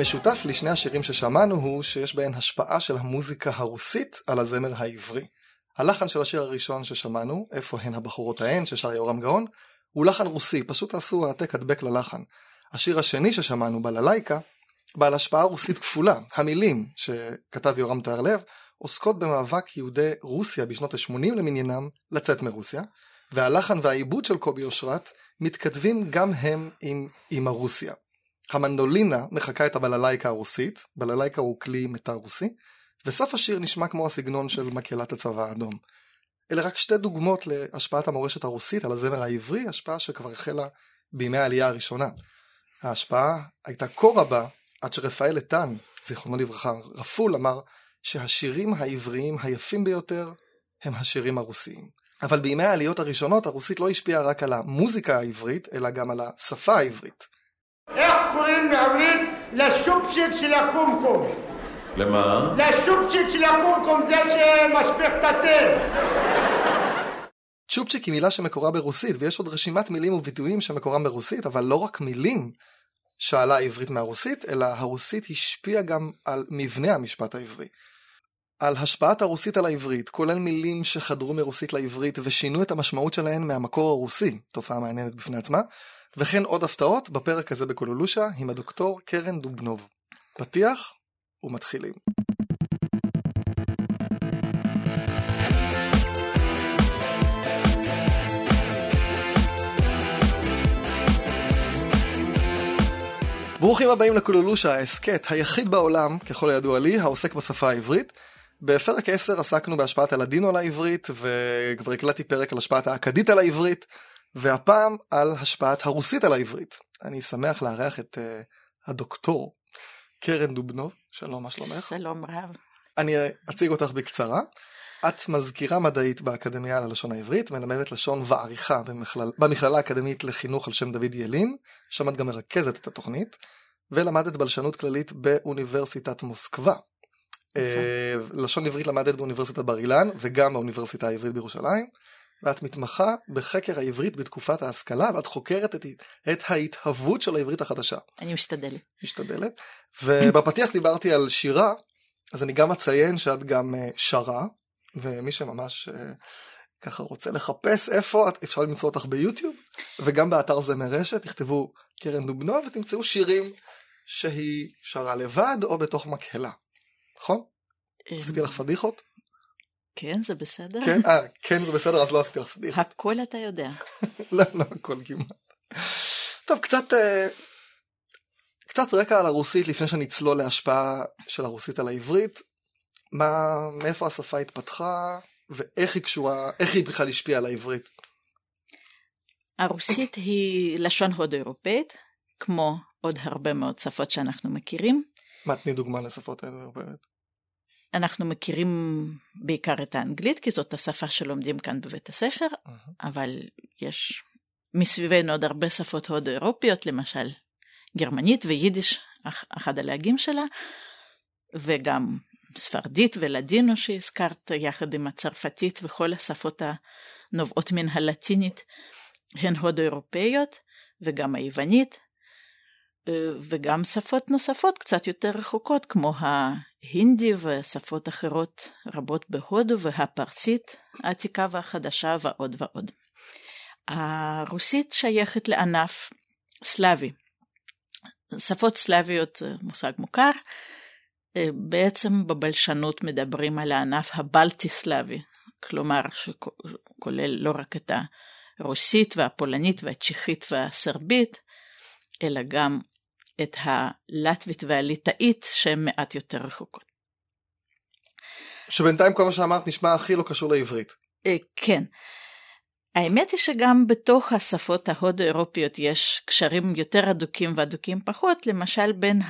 המשותף לשני השירים ששמענו הוא שיש בהן השפעה של המוזיקה הרוסית על הזמר העברי. הלחן של השיר הראשון ששמענו, איפה הן הבחורות ההן, ששר יורם גאון, הוא לחן רוסי, פשוט עשו העתק הדבק ללחן. השיר השני ששמענו, בללייקה, בעל השפעה רוסית כפולה. המילים שכתב יורם תיארלב עוסקות במאבק יהודי רוסיה בשנות ה-80 למניינם לצאת מרוסיה, והלחן והעיבוד של קובי אושרת מתכתבים גם הם עם אמא רוסיה. המנדולינה מחקה את הבללייקה הרוסית, בללייקה הוא כלי מטר רוסי, וסוף השיר נשמע כמו הסגנון של מקהלת הצבא האדום. אלה רק שתי דוגמות להשפעת המורשת הרוסית על הזמר העברי, השפעה שכבר החלה בימי העלייה הראשונה. ההשפעה הייתה כה רבה, עד שרפאל איתן, זיכרונו לברכה, רפול אמר שהשירים העבריים היפים ביותר הם השירים הרוסיים. אבל בימי העליות הראשונות הרוסית לא השפיעה רק על המוזיקה העברית, אלא גם על השפה העברית. איך קוראים בעברית לשופשיק של הקומקום? למה? לשופשיק של הקומקום זה שמשפיך את התה. צ'ופצ'יק היא מילה שמקורה ברוסית, ויש עוד רשימת מילים וביטויים שמקורם ברוסית, אבל לא רק מילים שאלה העברית מהרוסית, אלא הרוסית השפיעה גם על מבנה המשפט העברי. על השפעת הרוסית על העברית, כולל מילים שחדרו מרוסית לעברית ושינו את המשמעות שלהן מהמקור הרוסי, תופעה מעניינת בפני עצמה, וכן עוד הפתעות בפרק הזה בקולולושה עם הדוקטור קרן דובנוב. פתיח ומתחילים. ברוכים הבאים לקולולושה, ההסכת היחיד בעולם, ככל הידוע לי, העוסק בשפה העברית. בפרק 10 עסקנו בהשפעת הלדינו על העברית, וכבר הקלטתי פרק על השפעת האכדית על העברית, והפעם על השפעת הרוסית על העברית. אני שמח לארח את uh, הדוקטור קרן דובנוב, שלום, מה שלומך? שלום רב. אני אציג אותך בקצרה. את מזכירה מדעית באקדמיה ללשון העברית, מלמדת לשון ועריכה במכלל, במכללה האקדמית לחינוך על שם דוד ילין, שם את גם מרכזת את התוכנית, ולמדת בלשנות כללית באוניברסיטת מוסקבה. אה, לשון עברית למדת באוניברסיטת בר אילן וגם באוניברסיטה העברית בירושלים, ואת מתמחה בחקר העברית בתקופת ההשכלה, ואת חוקרת את, את ההתהוות של העברית החדשה. אני משתדלת. משתדלת. ובפתיח דיברתי על שירה, אז אני גם אציין שאת גם אה, שרה, ומי שממש אה, ככה רוצה לחפש איפה, אפשר למצוא אותך ביוטיוב, וגם באתר זמר רשת, תכתבו קרן דובנו ותמצאו שירים שהיא שרה לבד או בתוך מקהלה, נכון? אמ, עשיתי לך פדיחות? כן, זה בסדר? כן, אה, כן זה בסדר, אז לא עשיתי לך פדיחה. הכל אתה יודע. לא, לא, הכל כמעט. טוב, קצת, אה, קצת רקע על הרוסית לפני שנצלול להשפעה של הרוסית על העברית. מה, מאיפה השפה התפתחה ואיך היא קשורה, איך היא בכלל השפיעה על העברית? הרוסית היא לשון הודו-אירופאית, כמו עוד הרבה מאוד שפות שאנחנו מכירים. מה תני דוגמה לשפות האירופאיות? אנחנו מכירים בעיקר את האנגלית, כי זאת השפה שלומדים כאן בבית הספר, uh-huh. אבל יש מסביבנו עוד הרבה שפות הודו-אירופיות, למשל גרמנית ויידיש, אחד הלהגים שלה, וגם ספרדית ולדינו שהזכרת, יחד עם הצרפתית וכל השפות הנובעות מן הלטינית, הן הודו-אירופאיות, וגם היוונית, וגם שפות נוספות קצת יותר רחוקות, כמו ההינדי ושפות אחרות רבות בהודו, והפרסית העתיקה והחדשה ועוד ועוד. הרוסית שייכת לענף סלאבי. שפות סלאביות זה מושג מוכר, בעצם בבלשנות מדברים על הענף הבלטי סלאבי, כלומר שכולל לא רק את הרוסית והפולנית והצ'כית והסרבית, אלא גם את הלטבית והליטאית שהן מעט יותר רחוקות. שבינתיים כל מה שאמרת נשמע הכי לא קשור לעברית. אה, כן. האמת היא שגם בתוך השפות ההודו-אירופיות יש קשרים יותר אדוקים ואדוקים פחות, למשל בין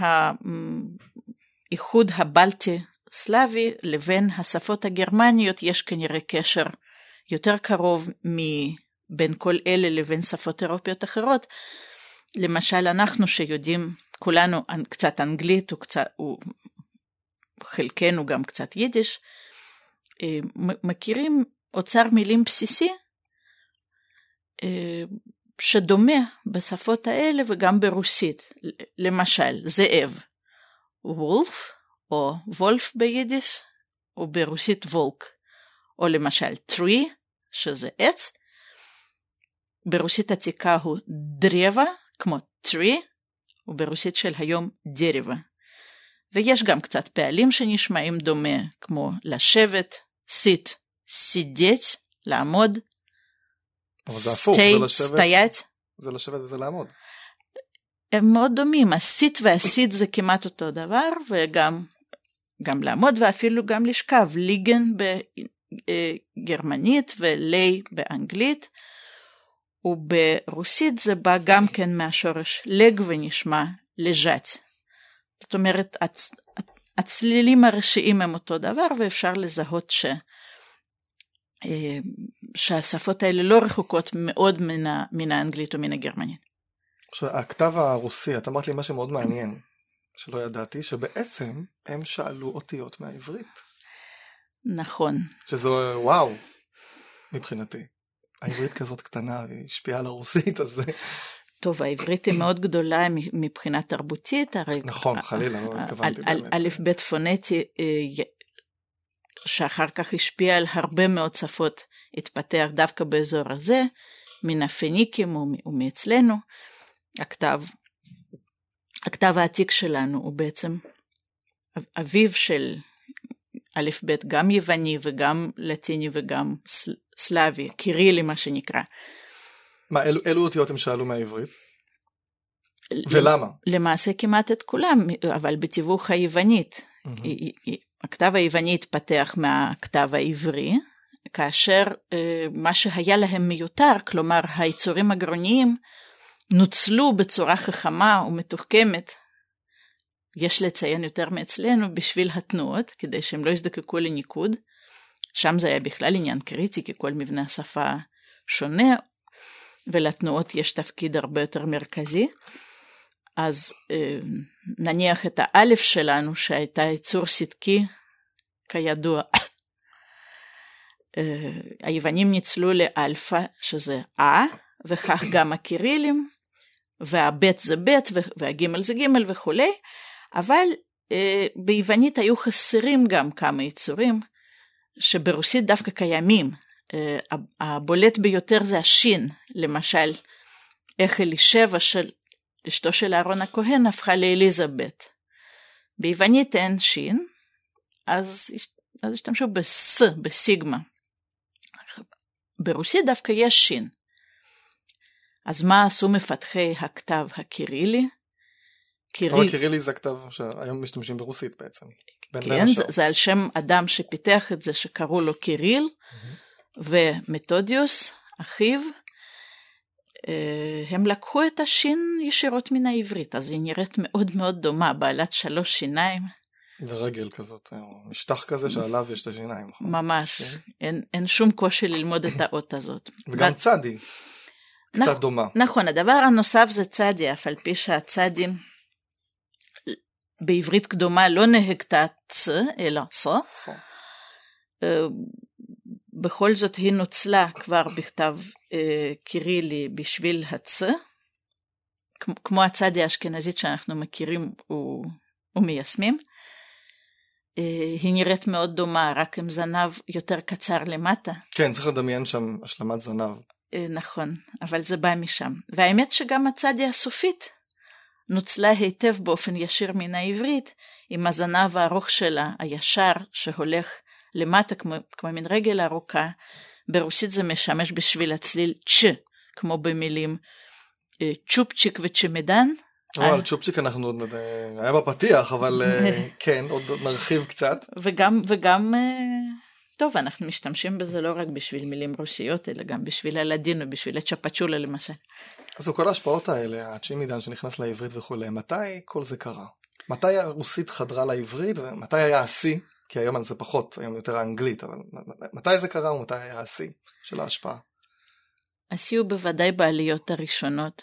האיחוד הבלטי-סלאבי לבין השפות הגרמניות יש כנראה קשר יותר קרוב מבין כל אלה לבין שפות אירופיות אחרות. למשל אנחנו שיודעים כולנו קצת אנגלית וקצת, חלקנו גם קצת יידיש, אה, מכירים אוצר מילים בסיסי אה, שדומה בשפות האלה וגם ברוסית. למשל, זאב, וולף, או וולף ביידיש, וברוסית וולק, או למשל טרי, שזה עץ. ברוסית עתיקה הוא דרבה, כמו טרי, וברוסית של היום דרבה. ויש גם קצת פעלים שנשמעים דומה, כמו לשבת, sit, סידט, לעמוד, אבל זה הפוך, זה לשבת, סטיית. זה לשבת וזה לעמוד. הם מאוד דומים, הסיט והסיט זה כמעט אותו דבר, וגם גם לעמוד ואפילו גם לשכב, ליגן בגרמנית ולי באנגלית, וברוסית זה בא גם כן מהשורש לג ונשמע לז'ת. זאת אומרת, הצ... הצלילים הראשיים הם אותו דבר, ואפשר לזהות ש... אה, שהשפות האלה לא רחוקות מאוד מן, ה... מן האנגלית ומן הגרמנית. עכשיו, הכתב הרוסי, את אמרת לי משהו מאוד מעניין, שלא ידעתי, שבעצם הם שאלו אותיות מהעברית. נכון. שזה וואו, מבחינתי. העברית כזאת קטנה, והיא השפיעה על הרוסית, אז. טוב, העברית היא מאוד גדולה מבחינה תרבותית, הרי... נכון, חלילה, לא התכוונתי א' באמת. ב' פונטי, אה, שאחר כך השפיע על הרבה מאוד שפות, התפתח דווקא באזור הזה, מן הפיניקים ומאצלנו. הכתב, הכתב העתיק שלנו הוא בעצם אביו של א' ב', גם יווני וגם לטיני וגם סל- סלאבי, קירילי מה שנקרא. מה, אילו, אילו אותיות הם שאלו מהעברית? ולמה? למעשה כמעט את כולם, אבל בתיווך היוונית. היא- הכתב היווני התפתח מהכתב העברי, כאשר אה, מה שהיה להם מיותר, כלומר היצורים הגרוניים, נוצלו בצורה חכמה ומתוחכמת, יש לציין יותר מאצלנו, בשביל התנועות, כדי שהם לא יזדקקו לניקוד. שם זה היה בכלל עניין קריטי, כי כל מבנה השפה שונה, ולתנועות יש תפקיד הרבה יותר מרכזי. אז אה, נניח את האלף שלנו, שהייתה יצור סדקי, כידוע, אה, היוונים ניצלו לאלפא, שזה אה, וכך גם הקירילים, והבית זה בית והגימל זה גימל וכולי, אבל אה, ביוונית היו חסרים גם כמה יצורים שברוסית דווקא קיימים. אה, הבולט ביותר זה השין, למשל, איך אלישבע של אשתו של אהרון הכהן הפכה לאליזבת. ביוונית אין שין, אז, אז השתמשו בס, בסיגמה. ברוסית דווקא יש שין. אז מה עשו מפתחי הכתב הקירילי? אבל קירילי זה הכתב שהיום משתמשים ברוסית בעצם. כן, זה. זה על שם אדם שפיתח את זה שקראו לו קיריל, ומתודיוס, אחיו, אה, הם לקחו את השין ישירות מן העברית, אז היא נראית מאוד מאוד דומה, בעלת שלוש שיניים, ורגל כזאת, או משטח כזה שעליו יש את השיניים. נכון? ממש, כן. אין, אין שום קושי ללמוד את האות הזאת. וגם ו- צדי, נכ- קצת דומה. נכון, הדבר הנוסף זה צדי, אף על פי שהצדים בעברית קדומה לא נהגתה צ, אלא צ. אה, בכל זאת היא נוצלה כבר בכתב אה, קירילי בשביל הצ, כמו הצדי האשכנזית שאנחנו מכירים ומיישמים. אה, היא נראית מאוד דומה, רק עם זנב יותר קצר למטה. כן, צריך לדמיין שם השלמת זנב. נכון, אבל זה בא משם. והאמת שגם הצדי הסופית נוצלה היטב באופן ישיר מן העברית, עם הזנב הארוך שלה, הישר, שהולך למטה כמו, כמו מין רגל ארוכה. ברוסית זה משמש בשביל הצליל צ', כמו במילים אה, צ'ופצ'יק וצ'מדן. על צ'ופצ'יק אנחנו עוד, היה בפתיח, אבל אה, כן, עוד נרחיב קצת. וגם, וגם, אה, טוב, אנחנו משתמשים בזה לא רק בשביל מילים רוסיות, אלא גם בשביל הלדינו, בשביל הצ'פצ'ולה למשל. אז כל ההשפעות האלה, הצ'ימידן שנכנס לעברית וכולי, מתי כל זה קרה? מתי הרוסית חדרה לעברית ומתי היה השיא? כי היום זה פחות, היום יותר האנגלית, אבל מתי זה קרה ומתי היה השיא של ההשפעה? השיא הוא בוודאי בעליות הראשונות,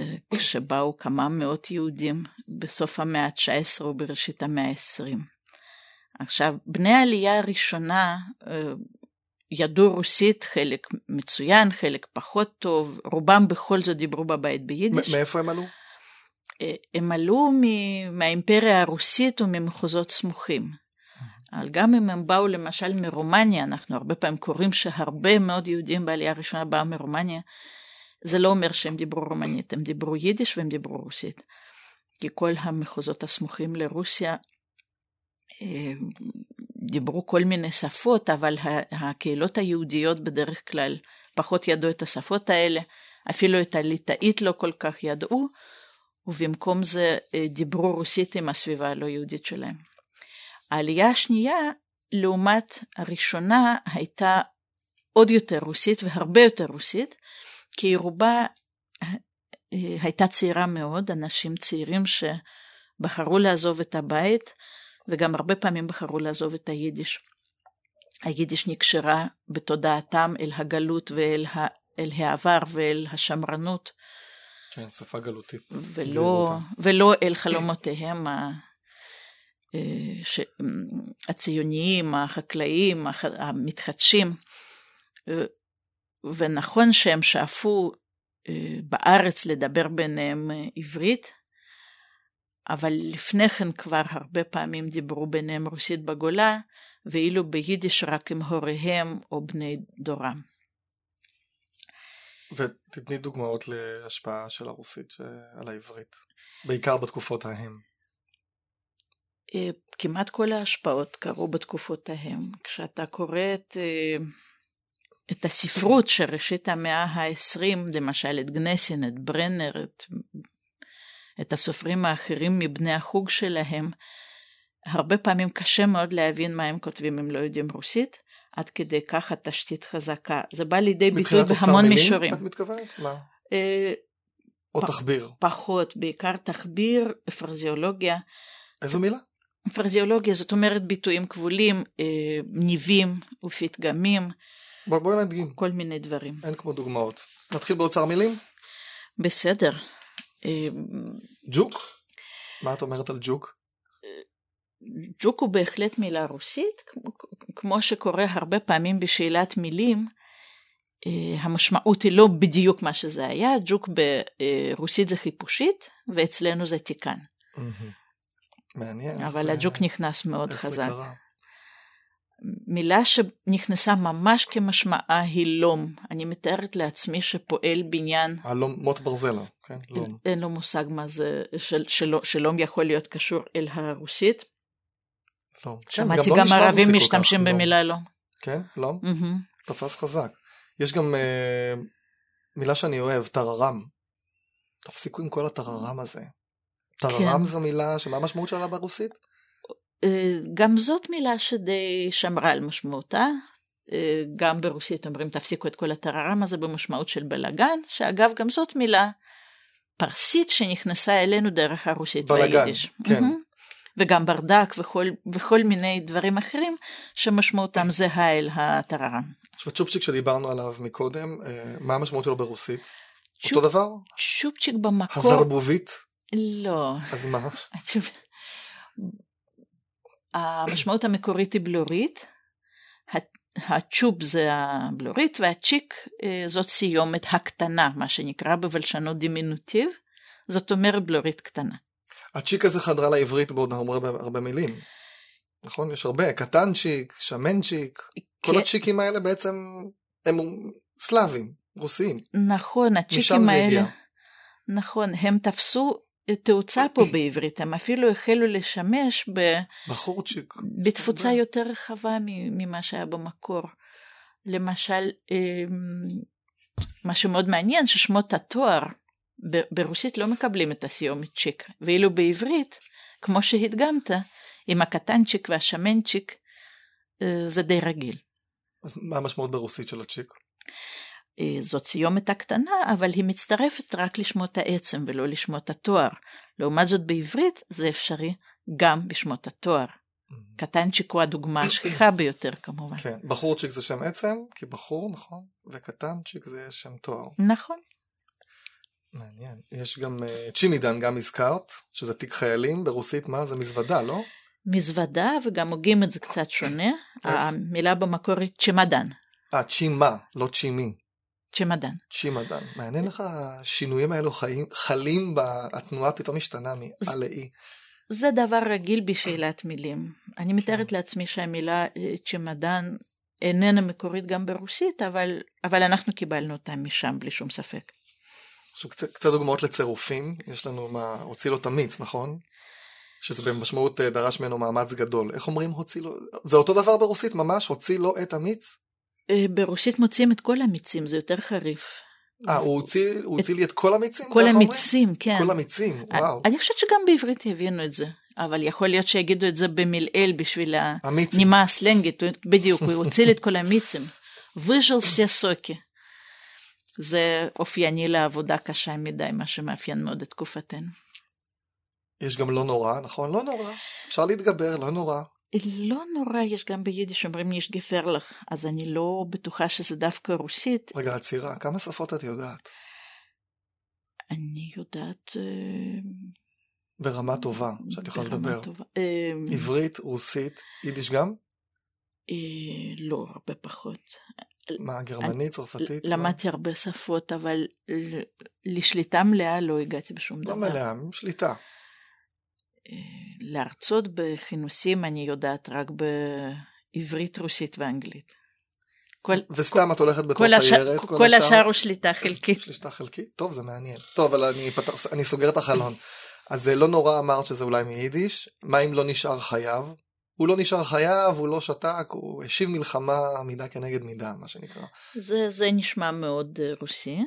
אה, כשבאו כמה מאות יהודים בסוף המאה ה-19 ובראשית המאה ה-20. עכשיו, בני העלייה הראשונה אה, ידעו רוסית, חלק מצוין, חלק פחות טוב, רובם בכל זאת דיברו בבית ביידיש. מאיפה הם עלו? הם עלו מהאימפריה הרוסית וממחוזות סמוכים. אבל גם אם הם באו למשל מרומניה, אנחנו הרבה פעמים קוראים שהרבה מאוד יהודים בעלייה הראשונה באו מרומניה, זה לא אומר שהם דיברו רומנית, הם דיברו יידיש והם דיברו רוסית. כי כל המחוזות הסמוכים לרוסיה אה, דיברו כל מיני שפות, אבל הקהילות היהודיות בדרך כלל פחות ידעו את השפות האלה, אפילו את הליטאית לא כל כך ידעו, ובמקום זה אה, דיברו רוסית עם הסביבה הלא יהודית שלהם. העלייה השנייה, לעומת הראשונה, הייתה עוד יותר רוסית והרבה יותר רוסית, כי רובה אה, הייתה צעירה מאוד, אנשים צעירים שבחרו לעזוב את הבית, וגם הרבה פעמים בחרו לעזוב את היידיש. היידיש נקשרה בתודעתם אל הגלות ואל ה, אל העבר ואל השמרנות. כן, שפה גלותית. ולא, ולא אל חלומותיהם ה, אה, ש, הציוניים, החקלאיים, המתחדשים. אה, ונכון שהם שאפו אה, בארץ לדבר ביניהם עברית, אבל לפני כן כבר הרבה פעמים דיברו ביניהם רוסית בגולה, ואילו ביידיש רק עם הוריהם או בני דורם. ותתני דוגמאות להשפעה של הרוסית על העברית, בעיקר בתקופות ההם. אה, כמעט כל ההשפעות קרו בתקופות ההם. כשאתה קורא את, אה, את הספרות של ראשית המאה העשרים, למשל את גנסין, את ברנר, את את הסופרים האחרים מבני החוג שלהם, הרבה פעמים קשה מאוד להבין מה הם כותבים אם לא יודעים רוסית, עד כדי כך התשתית חזקה. זה בא לידי ביטוי בהמון מילים, מישורים. את מתכוונת? מה? אה, או פ- תחביר. פחות, בעיקר תחביר, פרזיולוגיה. איזו מילה? פרזיולוגיה, זאת אומרת ביטויים כבולים, אה, ניבים ופתגמים. בואי בוא נדגים. כל מיני דברים. אין כמו דוגמאות. נתחיל באוצר מילים? בסדר. ג'וק? מה את אומרת על ג'וק? ג'וק הוא בהחלט מילה רוסית, כמו שקורה הרבה פעמים בשאלת מילים, אה, המשמעות היא לא בדיוק מה שזה היה, ג'וק ברוסית זה חיפושית, ואצלנו זה תיקן. מעניין. אבל הג'וק נכנס מאוד חזק. מילה שנכנסה ממש כמשמעה היא לום. אני מתארת לעצמי שפועל בניין... הלום, מוט ברזלה, כן? לום. אין, אין לו מושג מה זה, של, של, שלום יכול להיות קשור אל הרוסית. לום. שמעתי כן, גם לא ערבים משתמשים במילה לום. כן? לום? Mm-hmm. תפס חזק. יש גם אה, מילה שאני אוהב, טררם. תפסיקו עם כל הטררם הזה. טררם כן. זו מילה שמה המשמעות שלה ברוסית? אה, גם זאת מילה שדי שמרה על משמעותה. אה, גם ברוסית אומרים תפסיקו את כל הטררם הזה במשמעות של בלאגן, שאגב גם זאת מילה פרסית שנכנסה אלינו דרך הרוסית בלאגן, והיידיש. כן. וגם ברדק וכל, וכל מיני דברים אחרים שמשמעותם זהה אל הטררם. עכשיו צ'ופצ'יק שדיברנו עליו מקודם, אה, מה המשמעות שלו ברוסית? צ'ופ... אותו דבר? צ'ופצ'יק במקור... הזרבובית? לא. אז מה? המשמעות המקורית היא בלורית, הצ'ופ זה הבלורית והצ'יק אה, זאת סיומת הקטנה, מה שנקרא בבלשנות דימינוטיב, זאת אומרת בלורית קטנה. הצ'יק הזה חדרה לעברית בעוד הרבה, הרבה מילים. נכון? יש הרבה, קטנצ'יק, שמנצ'יק, כן. כל הצ'יקים האלה בעצם הם סלאבים, רוסיים. נכון, הצ'יקים האלה, הגיע. נכון, הם תפסו תאוצה פה בעברית, הם אפילו החלו לשמש ב... בחורצ'יק. בתפוצה יותר רחבה ממה שהיה במקור. למשל, אמ, מה שמאוד מעניין, ששמות התואר ברוסית לא מקבלים את הסיומת צ'יק, ואילו בעברית, כמו שהדגמת, עם הקטנצ'יק והשמנצ'יק, אה, זה די רגיל. אז מה המשמעות ברוסית של הצ'יק? אה, זאת סיומת הקטנה, אבל היא מצטרפת רק לשמות העצם ולא לשמות התואר. לעומת זאת בעברית זה אפשרי גם בשמות התואר. Mm-hmm. קטנצ'יק הוא הדוגמה השכיחה ביותר כמובן. כן, בחורצ'יק זה שם עצם, כי בחור, נכון? וקטנצ'יק זה שם תואר. נכון. מעניין. יש גם uh, צ'ימידן, גם הזכרת, שזה תיק חיילים, ברוסית מה? זה מזוודה, לא? מזוודה, וגם הוגים את זה קצת שונה. המילה במקור היא צ'ימדן. אה, צ'ימה, לא צ'ימי. צ'מדן. צ'ימדן. מעניין איך השינויים האלו חיים, חלים, התנועה פתאום משתנה מ-א ל-אי. זה דבר רגיל בשאלת מילים. אני מתארת כן. לעצמי שהמילה אה, צ'מדן איננה מקורית גם ברוסית, אבל, אבל אנחנו קיבלנו אותה משם בלי שום ספק. עכשיו קצת, קצת דוגמאות לצירופים, יש לנו מה, הוציא לו את המיץ, נכון? שזה במשמעות אה, דרש ממנו מאמץ גדול. איך אומרים הוציא לו? זה אותו דבר ברוסית ממש? הוציא לו את המיץ? אה, ברוסית מוציאים את כל המיצים, זה יותר חריף. אה, הוא הוציא את... לי את כל המיצים? כל המיצים, כן. כל המיצים, אה, וואו. אני חושבת שגם בעברית הבינו את זה. אבל יכול להיות שיגידו את זה במלעיל בשביל הנימה הסלנגית, בדיוק, הוא הוציא לי את כל המיצים. ויז'ל סיה סוקי. זה אופייני לעבודה קשה מדי, מה שמאפיין מאוד את תקופתנו. יש גם לא נורא, נכון? לא נורא. אפשר להתגבר, לא נורא. לא נורא, יש גם ביידיש אומרים יש גפרלך, אז אני לא בטוחה שזה דווקא רוסית. רגע, עצירה, כמה שפות את יודעת? אני יודעת... אה, ברמה טובה, שאת יכולה לדבר. טובה. אה, עברית, רוסית, יידיש גם? אה, לא, הרבה פחות. מה, גרמנית, צרפתית? למדתי הרבה שפות, אבל לשליטה מלאה לא הגעתי בשום לא דבר. לא מלאה, שליטה. להרצות בכינוסים אני יודעת רק בעברית, רוסית ואנגלית. כל, וסתם את הולכת בתור תיירת? כל, כל השאר הוא שליטה חלקית. שליטה חלקית? טוב, זה מעניין. טוב, אבל אני, פתח, אני סוגר את החלון. אז זה לא נורא אמרת שזה אולי מיידיש, מה אם לא נשאר חייב? הוא לא נשאר חייב, הוא לא שתק, הוא השיב מלחמה מידה כנגד מידה, מה שנקרא. זה, זה נשמע מאוד אה, רוסי.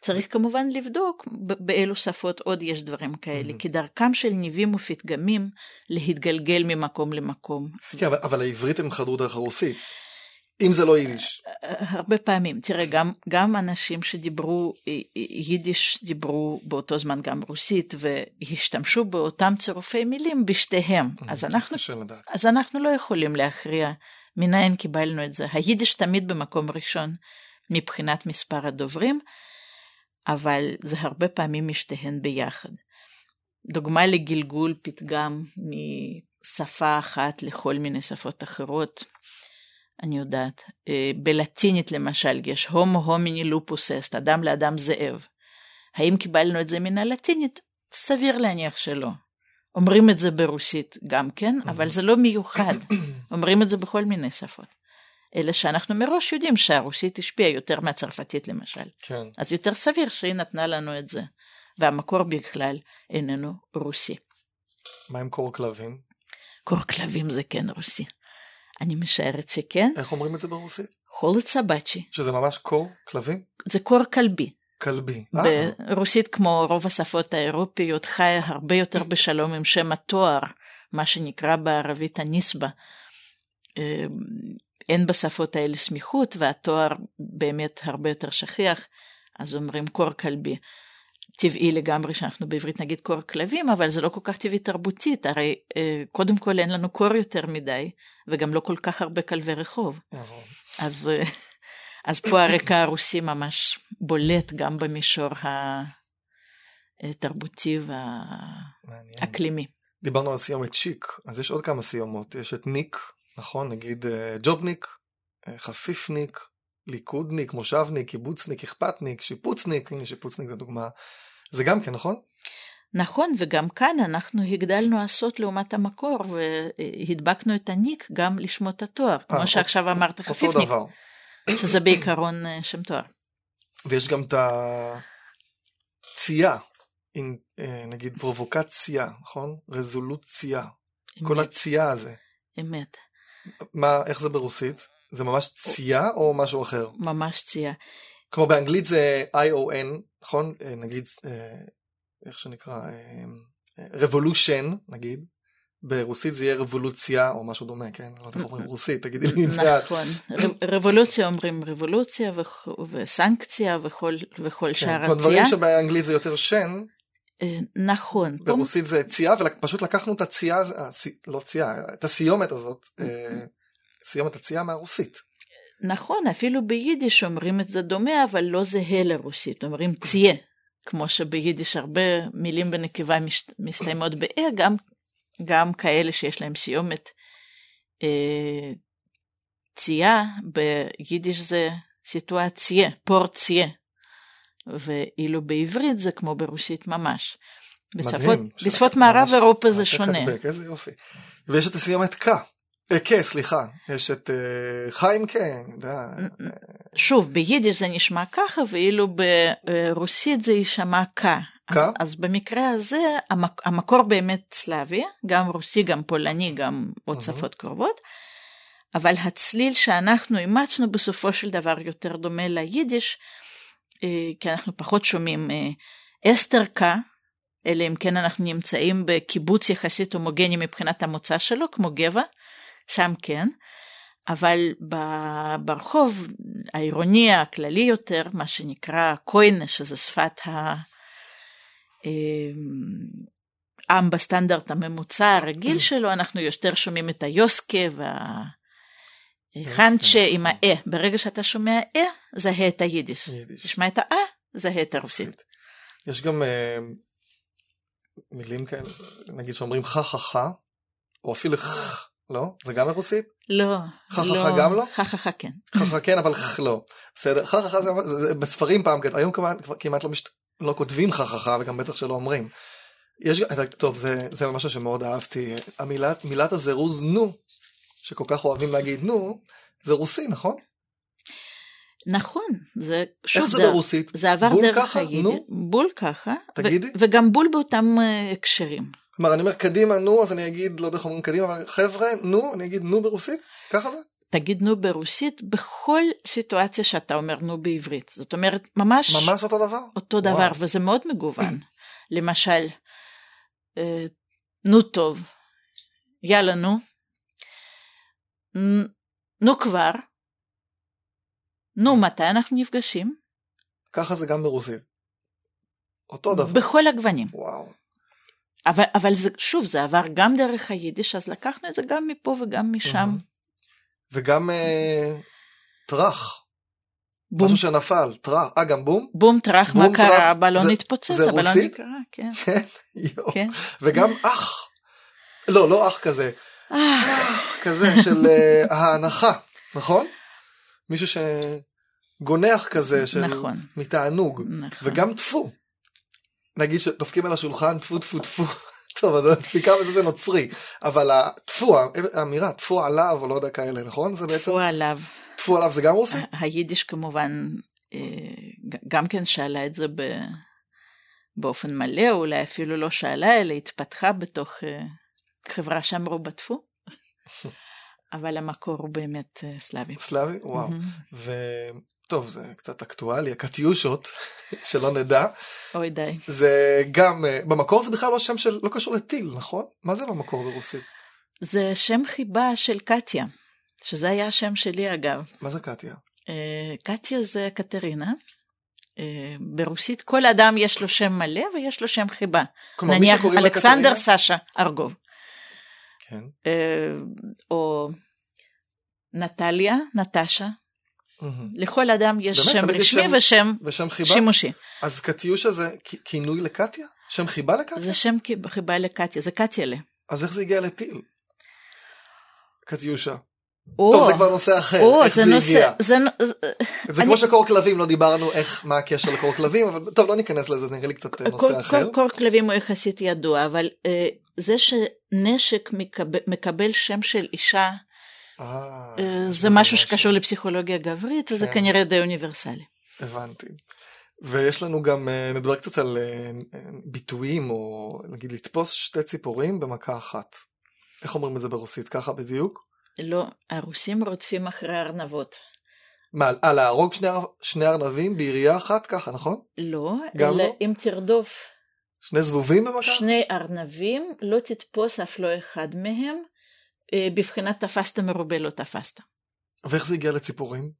צריך כמובן לבדוק באילו שפות עוד יש דברים כאלה, mm-hmm. כי דרכם של ניבים ופתגמים להתגלגל ממקום למקום. כן, אבל, אבל העברית הם חדרו דרך הרוסית. אם זה לא יידיש. הרבה פעמים, תראה, גם, גם אנשים שדיברו יידיש דיברו באותו זמן גם רוסית והשתמשו באותם צירופי מילים בשתיהם. אז אנחנו, אז אנחנו לא יכולים להכריע מניין קיבלנו את זה. היידיש תמיד במקום ראשון מבחינת מספר הדוברים. אבל זה הרבה פעמים משתיהן ביחד. דוגמה לגלגול פתגם משפה אחת לכל מיני שפות אחרות, אני יודעת, אה, בלטינית למשל יש הומו הומיני לופוס אסט, אדם לאדם זאב. האם קיבלנו את זה מן הלטינית? סביר להניח שלא. אומרים את זה ברוסית גם כן, אבל זה לא מיוחד. אומרים את זה בכל מיני שפות. אלא שאנחנו מראש יודעים שהרוסית השפיעה יותר מהצרפתית למשל. כן. אז יותר סביר שהיא נתנה לנו את זה. והמקור בכלל איננו רוסי. מה עם קור כלבים? קור כלבים זה כן רוסי. אני משערת שכן. איך אומרים את זה ברוסית? חולת סבצ'י. שזה ממש קור כלבים? זה קור כלבי. כלבי. ברוסית כמו רוב השפות האירופיות חיה הרבה יותר בשלום עם שם התואר, מה שנקרא בערבית הניסבה. אין בשפות האלה סמיכות והתואר באמת הרבה יותר שכיח, אז אומרים קור כלבי. טבעי לגמרי שאנחנו בעברית נגיד קור כלבים, אבל זה לא כל כך טבעי תרבותית, הרי אה, קודם כל אין לנו קור יותר מדי, וגם לא כל כך הרבה כלבי רחוב. נכון. אז, אה, אז פה הרקע הרוסי ממש בולט גם במישור התרבותי והאקלימי. דיברנו על סיומת שיק, אז יש עוד כמה סיומות, יש את ניק, נכון? נגיד אה, ג'ובניק, אה, חפיפניק, ליכודניק, מושבניק, קיבוצניק, אכפתניק, שיפוצניק, הנה שיפוצניק זה דוגמה. זה גם כן, נכון? נכון, וגם כאן אנחנו הגדלנו עשות לעומת המקור והדבקנו את הניק גם לשמות התואר, 아, כמו שעכשיו אמרת חפיפניק. שזה בעיקרון אה, שם תואר. ויש גם את הצייה, נגיד פרובוקציה, נכון? רזולוציה, כל הצייה הזה. אמת. מה, איך זה ברוסית? זה ממש צייה או משהו אחר? ממש צייה. כמו באנגלית זה ION, נכון? אה, נגיד, אה, איך שנקרא, אה, נגיד. ברוסית זה יהיה רבולוציה או משהו דומה, כן? לא יודע איך אומרים רוסית, תגידי לי את זה. נכון, רבולוציה אומרים רבולוציה וסנקציה וכל שאר הצייה. זאת אומרת, דברים שבאנגלית זה יותר שן. נכון. ברוסית זה צייה, ופשוט לקחנו את הצייה, לא צייה, את הסיומת הזאת, סיומת הצייה מהרוסית. נכון, אפילו ביידיש אומרים את זה דומה, אבל לא זהה לרוסית, אומרים צייה. כמו שביידיש הרבה מילים בנקבה מסתיימות באה, גם, גם כאלה שיש להם סיומת אה, צייה, ביידיש זה סיטואציה, פורציה. ואילו בעברית זה כמו ברוסית ממש. בשפות, מדהים. בשפות מערב אירופה זה שונה. הדבק, איזה יופי. ויש את הסיומת ק. אה, ק, סליחה. יש את אה, חיים ק. יודע. שוב, ביידיש זה נשמע ככה, ואילו ברוסית זה יישמע ק. אז? אז במקרה הזה המק, המקור באמת סלאבי, גם רוסי, גם פולני, גם עוד. שפות קרובות, אבל הצליל שאנחנו אימצנו בסופו של דבר יותר דומה ליידיש, אה, כי אנחנו פחות שומעים אה, אסתר ק, אלא אם כן אנחנו נמצאים בקיבוץ יחסית הומוגני מבחינת המוצא שלו, כמו גבע, שם כן. אבל ברחוב העירוני הכללי יותר, מה שנקרא קוינה, שזה שפת ה... אה, בסטנדרט הממוצע הרגיל שלו, אנחנו יותר שומעים את היוסקה והחנצ'ה עם האה. ברגע שאתה שומע אה, זהה את היידיש. יידיש. תשמע את האה, זהה את הרוסית. יש גם אה, מילים כאלה, נגיד שאומרים חה חה חה, או אפילו ח, לא? זה גם ברוסית? לא. חככה גם לא? חככה כן. חה חה כן, אבל ח לא. בסדר, חה חה חה זה, בספרים פעם, היום כמעט, לא, לא כותבים חה חה חה, וגם בטח שלא אומרים. יש, טוב, זה, זה משהו שמאוד אהבתי. המילה, מילת הזירוז נו, שכל כך אוהבים להגיד נו, זה רוסי, נכון? נכון, זה שוב, איך זה ברוסית? זה עבר בול דרך ככה? היידיש. נו? בול ככה. ו- תגידי. וגם בול באותם אה, הקשרים. כלומר, אני אומר קדימה נו, אז אני אגיד, לא יודע איך אומרים קדימה, אבל חבר'ה, נו, אני אגיד נו ברוסית? ככה זה? תגיד נו ברוסית בכל סיטואציה שאתה אומר נו בעברית. זאת אומרת, ממש, ממש אותו דבר? אותו וואו. דבר, וזה מאוד מגוון. למשל, אה, נו טוב, יאללה נו, נו כבר, נו מתי אנחנו נפגשים? ככה זה גם ברוסית. אותו דבר. בכל הגוונים. וואו. אבל, אבל זה, שוב, זה עבר גם דרך היידיש, אז לקחנו את זה גם מפה וגם משם. וגם אה, טראח, בום, משהו שנפל, טראח, אה גם בום? בום טראח, מה קרה? הבלון זה- התפוצץ, הבלון? נקרע, כן, כן, יואו. כן. וגם אח. לא, לא אח כזה, כזה של אה, ההנחה, נכון? מישהו שגונח כזה, של נכון, מתענוג. נכון. וגם טפו. נגיד שדופקים על השולחן טפו טפו טפו. טוב, אז הדפיקה בזה זה נוצרי. אבל הטפו, האמירה טפו עליו, או לא יודע כאלה, נכון? זה בעצם, טפו עליו. טפו עליו זה גם רוסי? היידיש כמובן אה, גם כן שאלה את זה ב- באופן מלא, או אולי אפילו לא שאלה, אלא התפתחה בתוך אה, חברה שאמרו בטפו. אבל המקור הוא באמת אה, סלאבי. סלאבי? וואו. וטוב, זה קצת אקטואלי, הקטיושות, שלא נדע. אוי די. זה גם, אה, במקור זה בכלל לא שם של, לא קשור לטיל, נכון? מה זה במקור ברוסית? זה שם חיבה של קטיה, שזה היה השם שלי אגב. מה זה קטיה? אה, קטיה זה קטרינה. ברוסית כל אדם יש לו שם מלא ויש לו שם חיבה. כלומר, נניח אלכסנדר סשה ארגוב. כן. אה, או נטליה, נטשה. לכל אדם יש באמת, שם רשמי שם ושם ושם חיבה? שימושי. אז קטיושה זה כינוי לקטיה? שם חיבה לקטיה? זה שם חיבה לקטיה, זה קטיילה. אז איך זה הגיע לטיל? קטיושה. או, טוב, זה כבר נושא אחר, או, איך זה זה נושא, הגיע. זה זה אני- כמו שקור כלבים, לא דיברנו איך, מה הקשר לקור כלבים, אבל טוב, לא ניכנס לזה, זה נראה לי קצת נושא אחר. כל- כל כלבים הוא יחסית ידוע, אבל אה, זה שנשק מקבל, מקבל שם של אישה, אה, אה, זה משהו שקשור לפסיכולוגיה גברית, וזה כן. כנראה די אוניברסלי. הבנתי. ויש לנו גם, אה, נדבר קצת על ביטויים, או נגיד לתפוס שתי ציפורים במכה אחת. איך אומרים את זה ברוסית? ככה בדיוק? לא, הרוסים רודפים אחרי ארנבות. מה, אה, להרוג שני, שני ארנבים בירייה אחת? ככה, נכון? לא, גם אלא לא? אם תרדוף שני זבובים במכה? שני ארנבים, לא תתפוס אף לא אחד מהם, אה, בבחינת תפסת מרובה לא תפסת. ואיך זה הגיע לציפורים?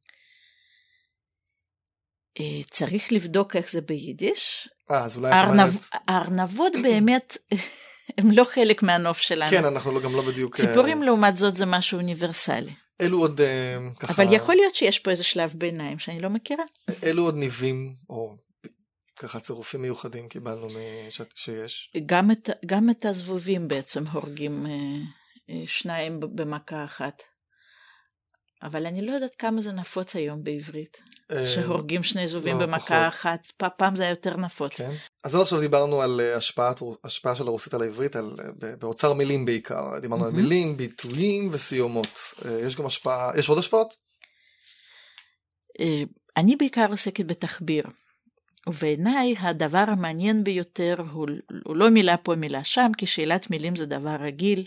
אה, צריך לבדוק איך זה ביידיש. אה, אז אולי את הארנב, אומרת... הארנבות באמת הם לא חלק מהנוף שלנו. כן, אנחנו לא- גם לא בדיוק... אה, ציפורים לעומת זאת זה משהו אוניברסלי. אלו עוד ככה... אבל יכול להיות שיש פה איזה שלב ביניים שאני לא מכירה. אלו עוד ניבים, או ככה צירופים מיוחדים קיבלנו מש... שיש. גם את, גם את הזבובים בעצם הורגים אה, אה, שניים במכה אחת. אבל אני לא יודעת כמה זה נפוץ היום בעברית. אה, שהורגים שני זובים לא, במכה פחות. אחת, פ- פעם זה היה יותר נפוץ. כן. אז עד עכשיו דיברנו על השפעת, השפעה של הרוסית על העברית, על, באוצר מילים בעיקר. דיברנו על מהמם. מילים, ביטויים וסיומות. יש גם השפעה, יש עוד השפעות? אני בעיקר עוסקת בתחביר, ובעיניי הדבר המעניין ביותר הוא, הוא לא מילה פה מילה שם, כי שאלת מילים זה דבר רגיל,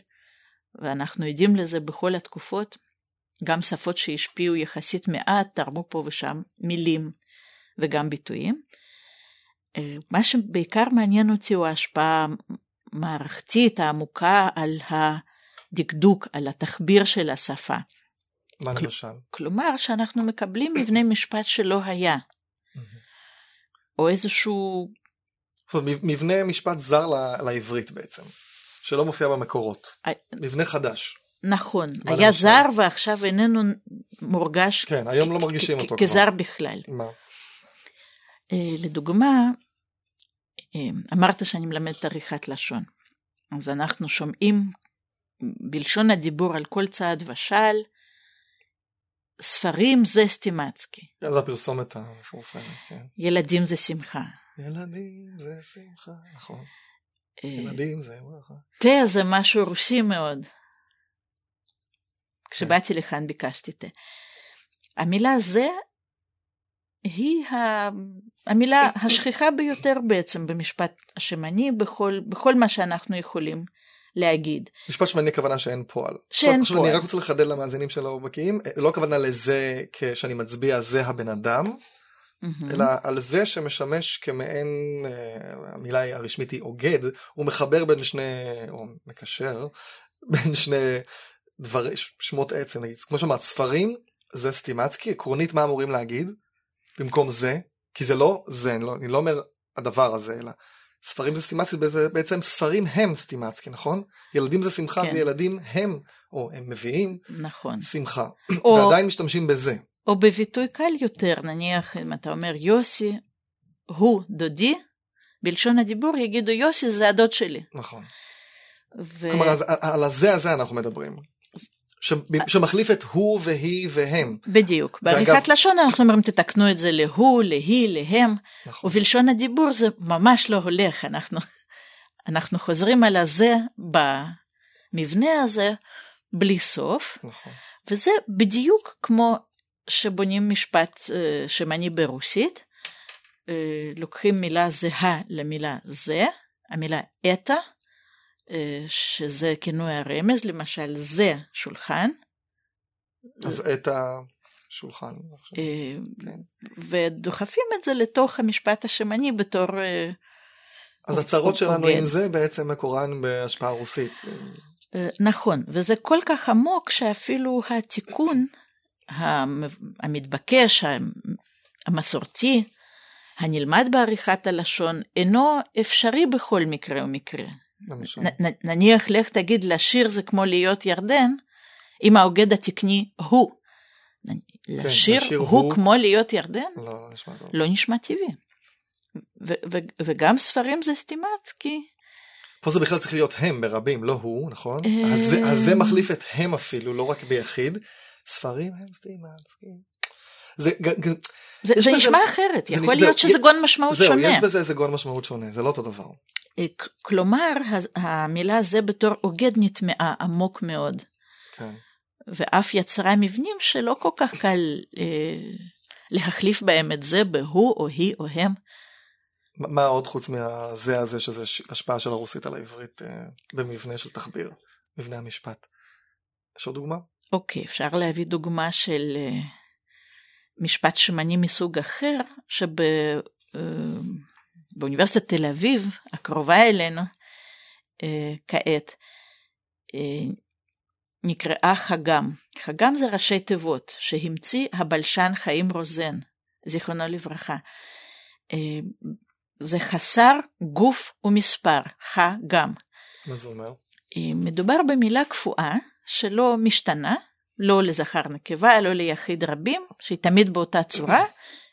ואנחנו עדים לזה בכל התקופות. גם שפות שהשפיעו יחסית מעט תרמו פה ושם מילים וגם ביטויים. אה, מה שבעיקר מעניין אותי הוא ההשפעה המערכתית העמוקה על הדקדוק, על התחביר של השפה. מה למשל? כלומר שאנחנו מקבלים מבנה משפט שלא היה, או איזשהו, זאת אומרת, מב- מבנה משפט זר לעברית בעצם, שלא מופיע במקורות. אה, מבנה חדש. נכון, היה למשל? זר ועכשיו איננו מורגש כן, היום לא מרגישים אותו כזר. בכלל. מה? אה, לדוגמה, אה, אמרת שאני מלמדת עריכת לשון, אז אנחנו שומעים בלשון הדיבור על כל צעד ושל, ספרים זה סטימצקי, זו הפרסומת המפורסמת, כן. ילדים זה שמחה. ילדים זה שמחה, נכון. אה, ילדים זה ברכה. תה זה משהו רוסי מאוד. כשבאתי לכאן ביקשתי תה. המילה זה היא ה... המילה השכיחה ביותר בעצם במשפט השמני בכל, בכל מה שאנחנו יכולים להגיד. משפט שמעניין הכוונה שאין פועל. שאין עכשיו, פועל. אני רק רוצה לחדד למאזינים שלא בקיאים, לא הכוונה לזה כשאני מצביע זה הבן אדם. אלא על זה שמשמש כמעין, אה, המילה הרשמית היא אוגד, הוא מחבר בין שני, או מקשר, בין שני דברי, שמות עצם, נגיד, כמו שאמרת, ספרים זה סטימצקי, עקרונית מה אמורים להגיד, במקום זה, כי זה לא זה, אני לא, אני לא אומר הדבר הזה, אלא ספרים זה סטימצקי, בעצם ספרים הם סטימצקי, נכון? ילדים זה שמחה, כן. זה ילדים הם, או הם מביאים נכון. שמחה, או, ועדיין משתמשים בזה. או בביטוי קל יותר, נניח אם אתה אומר יוסי הוא דודי, בלשון הדיבור יגידו יוסי זה הדוד שלי. נכון. ו... כלומר, אז על הזה הזה אנחנו מדברים. ש- שמחליף את הוא והיא והם. בדיוק. ואגב- בעריכת לשון אנחנו אומרים תתקנו את זה להוא, להיא, להם, נכון. ובלשון הדיבור זה ממש לא הולך. אנחנו, אנחנו חוזרים על הזה במבנה הזה בלי סוף, נכון. וזה בדיוק כמו שבונים משפט אה, שמני ברוסית. אה, לוקחים מילה זהה למילה זה, המילה אתא, אה, שזה כינוי הרמז, למשל זה שולחן, אז את השולחן. אה, כן. ודוחפים את זה לתוך המשפט השמני בתור... אה, אז הצרות הוא שלנו. עם זה בעצם מקורן בהשפעה רוסית. אה, נכון, וזה כל כך עמוק שאפילו התיקון המ- המתבקש, המ- המסורתי, הנלמד בעריכת הלשון, אינו אפשרי בכל מקרה ומקרה. למשל. נ- נ- נניח לך תגיד לשיר זה כמו להיות ירדן, אם האוגד התקני הוא. נ- לשיר לשיר הוא הוא- כמו להיות ירדן? לא, נשמע טוב. לא נשמע טבעי. ו- ו- וגם ספרים זה סטימצקי. פה זה בכלל צריך להיות הם ברבים, לא הוא, נכון? אה. הזה- הזה מחליף את הם אפילו, לא רק ביחיד. ספרים הם סטימצקי. זה זה, זה בזה- נשמע אחרת, זה- יכול זהו, להיות שזה גון משמעות זהו, שונה. יש בזה איזה גון משמעות שונה, זה לא אותו דבר. אה, כלומר, המילה זה בתור אוגד נטמעה עמוק מאוד, כן. ואף יצרה מבנים שלא כל כך קל אה, להחליף בהם את זה בהוא או היא או הם. מה עוד חוץ מהזה הזה שזה השפעה של הרוסית על העברית אה, במבנה של תחביר, מבנה המשפט. יש עוד דוגמה? אוקיי, אפשר להביא דוגמה של אה, משפט שמני מסוג אחר, שבאוניברסיטת תל אביב, הקרובה אלינו אה, כעת, אה, נקראה חגם. חגם זה ראשי תיבות שהמציא הבלשן חיים רוזן, זיכרונו לברכה. אה, זה חסר גוף ומספר, חגם. מה זה אומר? אה, מדובר במילה קפואה שלא משתנה, לא לזכר נקבה, לא ליחיד רבים, שהיא תמיד באותה צורה,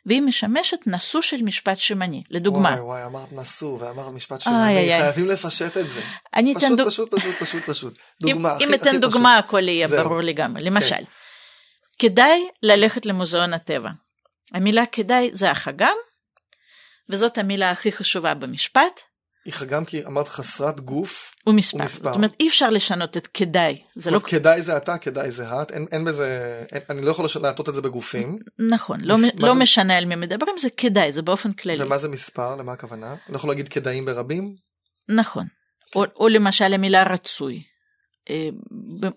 והיא משמשת נשוא של משפט שמני. לדוגמה, וואי וואי אמרת נשוא ואמרת משפט שמני, איי, איי. חייבים לפשט את זה. אני אתן פשוט דוג... פשוט פשוט פשוט פשוט. אם, דוגמה אם הכי- אתן הכי דוגמה הכל יהיה זהו. כן. ברור לגמרי. למשל, כדאי ללכת למוזיאון הטבע. המילה כדאי זה החגם, וזאת המילה הכי חשובה במשפט. היא חגם כי אמרת חסרת גוף ומספר. ומספר. זאת אומרת, אי אפשר לשנות את כדאי. זה לא... כדאי זה אתה, כדאי זה את, אין, אין בזה, אין, אני לא יכול להטות את זה בגופים. נכון, לא, מס- לא זה- משנה על מי מדברים, זה כדאי, זה באופן כללי. ומה זה מספר? למה הכוונה? אני לא יכול להגיד כדאים ברבים? נכון. או, או למשל המילה רצוי. אה,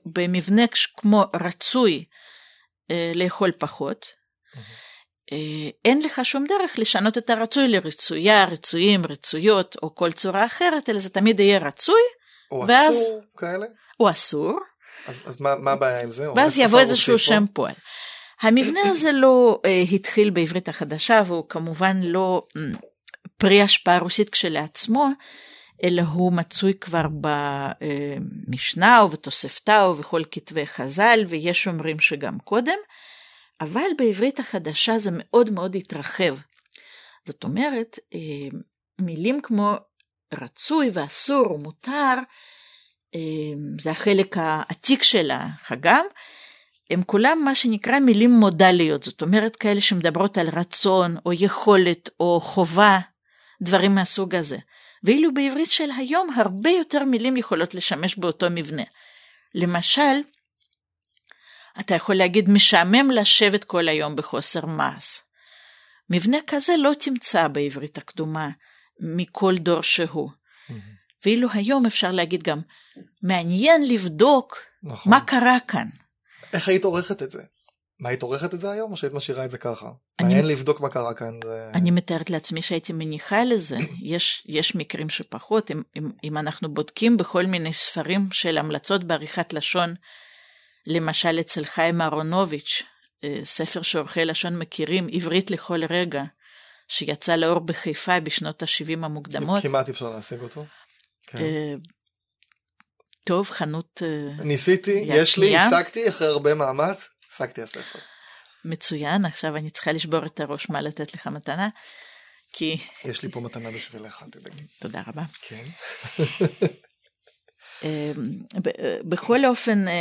במבנה כמו רצוי אה, לאכול פחות, אה, אין לך שום דרך לשנות את הרצוי לרצויה, רצויים, רצויות, או כל צורה אחרת, אלא זה תמיד יהיה רצוי או ואז- אסור כאלה? או אסור, אז, אז מה, מה הבעיה עם זה? ואז יבוא איזשהו? שם פועל. המבנה הזה לא אה, התחיל בעברית החדשה, והוא כמובן לא מ, פרי השפעה רוסית כשלעצמו, אלא הוא מצוי כבר במשנה ובתוספתא ובכל כתבי חז"ל, ויש אומרים שגם קודם, אבל בעברית החדשה זה מאוד מאוד התרחב. זאת אומרת, אה, מילים כמו רצוי ואסור ומותר, אה, זה החלק העתיק של החגם, הם כולם מה שנקרא מילים מודליות, זאת אומרת כאלה שמדברות על רצון או יכולת או חובה, דברים מהסוג הזה. ואילו בעברית של היום הרבה יותר מילים יכולות לשמש באותו מבנה. למשל, אתה יכול להגיד משעמם לשבת כל היום בחוסר מעש. מבנה כזה לא תמצא בעברית הקדומה מכל דור שהוא. ואילו היום אפשר להגיד גם מעניין לבדוק נכון. מה קרה כאן. איך היית עורכת את זה? מה היית עורכת את זה היום או שהיית משאירה את זה ככה? אני- מעניין לבדוק מה קרה כאן. זה... אני מתארת לעצמי שהייתי מניחה לזה. יש, יש מקרים שפחות. אם, אם, אם אנחנו בודקים בכל מיני ספרים של המלצות בעריכת לשון, למשל אצל חיים אהרונוביץ', אה, ספר שעורכי לשון מכירים, עברית לכל רגע, שיצא לאור בחיפה בשנות ה-70 המוקדמות. כמעט אפשר להשיג אותו. כן. אה, טוב, חנות אה, ניסיתי, יש לי. השגתי אחרי הרבה מאמץ, השגתי הספר. מצוין, עכשיו אני צריכה לשבור את הראש מה לתת לך מתנה, כי... יש לי פה מתנה בשבילך, תדאגי. תודה רבה. כן. ב- בכל אופן, אה,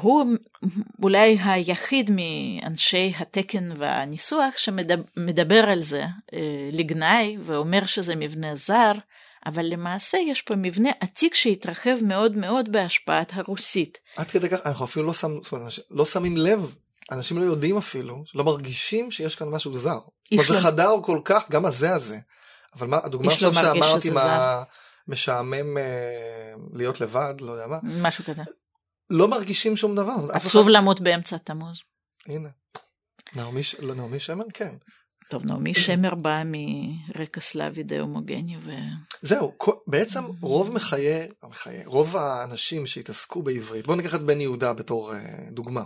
הוא אולי היחיד מאנשי התקן והניסוח שמדבר על זה אה, לגנאי ואומר שזה מבנה זר, אבל למעשה יש פה מבנה עתיק שהתרחב מאוד מאוד בהשפעת הרוסית. עד כדי כך, אנחנו אפילו לא, שם, לא שמים לב, אנשים לא יודעים אפילו, לא מרגישים שיש כאן משהו זר. אבל זה חדר כל כך, גם הזה הזה. אבל מה, הדוגמה עכשיו שאמרתי שזה מה משעמם אה, להיות לבד, לא יודע מה, משהו כזה. לא מרגישים שום דבר. אף אחד- עצוב למות באמצע תמוז. הנה. נעמי, ש- לא, נעמי שמר? כן. טוב, נעמי שמר באה מרקע סלאבי די הומוגני, ו... זהו, כל- בעצם רוב מחיי, מחיי, רוב האנשים שהתעסקו בעברית, בואו ניקח את בן יהודה בתור אה, דוגמה.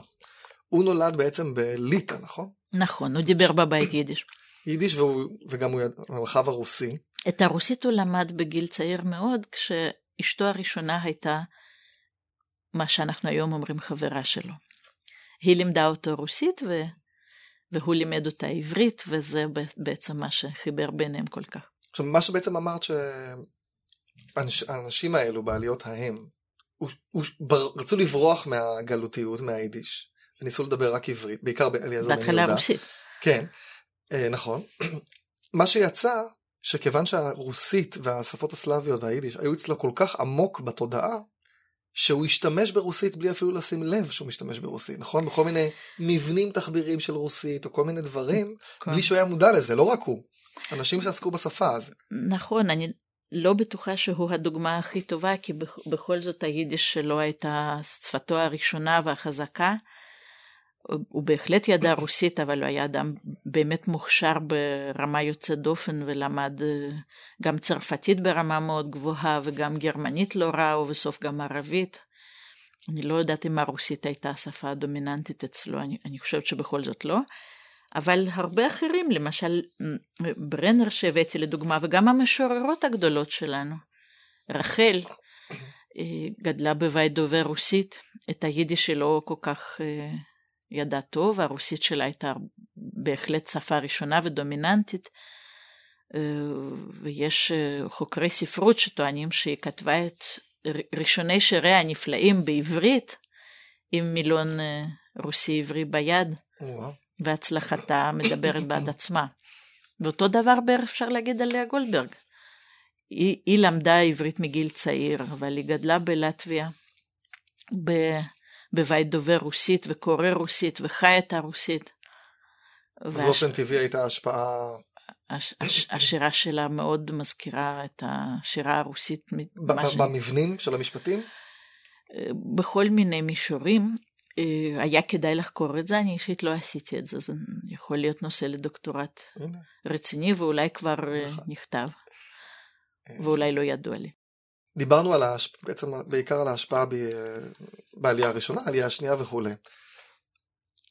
הוא נולד בעצם בליטא, נכון? נכון, הוא דיבר בבית יידיש. יידיש והוא, וגם הוא המרחב הרוסי. את הרוסית הוא למד בגיל צעיר מאוד, כשאשתו הראשונה הייתה מה שאנחנו היום אומרים חברה שלו. היא לימדה אותו רוסית ו... והוא לימד אותה עברית, וזה בעצם מה שחיבר ביניהם כל כך. עכשיו, מה שבעצם אמרת שהאנשים האלו בעליות ההם, הוא- הוא- רצו לברוח מהגלותיות, מהיידיש, וניסו לדבר רק עברית, בעיקר באליעזר בן בהתחלה יהודה. רוסית. כן, אה, נכון. מה שיצא, שכיוון שהרוסית והשפות הסלאביות והיידיש היו אצלו כל כך עמוק בתודעה, שהוא השתמש ברוסית בלי אפילו לשים לב שהוא משתמש ברוסית, נכון? בכל מיני מבנים תחבירים של רוסית, או כל מיני דברים, כן. בלי שהוא היה מודע לזה, לא רק הוא. אנשים שעסקו בשפה אז. נכון, אני לא בטוחה שהוא הדוגמה הכי טובה, כי בכ- בכל זאת היידיש שלו הייתה שפתו הראשונה והחזקה. הוא- בהחלט ידע רוסית, אבל הוא היה אדם באמת מוכשר ברמה יוצאת דופן, ולמד אה, גם צרפתית ברמה מאוד גבוהה, וגם גרמנית לא רע, ובסוף גם ערבית. אני לא יודעת אם הרוסית הייתה השפה הדומיננטית אצלו, אני, אני חושבת שבכל זאת לא. אבל הרבה אחרים, למשל ברנר שהבאתי לדוגמה, וגם המשוררות הגדולות שלנו. רחל אה, גדלה בבית דובר רוסית, את היידיש שלו כל כך ידע טוב, הרוסית שלה הייתה בהחלט שפה ראשונה ודומיננטית, אה, ויש אה, חוקרי ספרות שטוענים שהיא כתבה את ראשוני שיריה הנפלאים בעברית עם מילון אה, רוסי עברי ביד. והצלחתה מדברת בעד עצמה. ואותו דבר בערך אפשר להגיד על לאה גולדברג. היא, היא למדה עברית מגיל צעיר, אבל היא גדלה בלטביה, ב, בבית דובר רוסית, וקורא רוסית, וחי את הרוסית. אז באופן טבעי הייתה השפעה... הש, הש, השירה שלה מאוד מזכירה את השירה הרוסית. ש... במבנים של המשפטים? בכל מיני מישורים. אה, היה כדאי לחקור את זה, אני אישית לא עשיתי את זה, זה יכול להיות נושא לדוקטורט הנה. רציני ואולי כבר אה, נכון. נכתב, אה. ואולי לא ידוע לי. דיברנו על ההשפ... בעצם בעיקר על ההשפעה ב... בעלייה הראשונה, העלייה השנייה וכולי.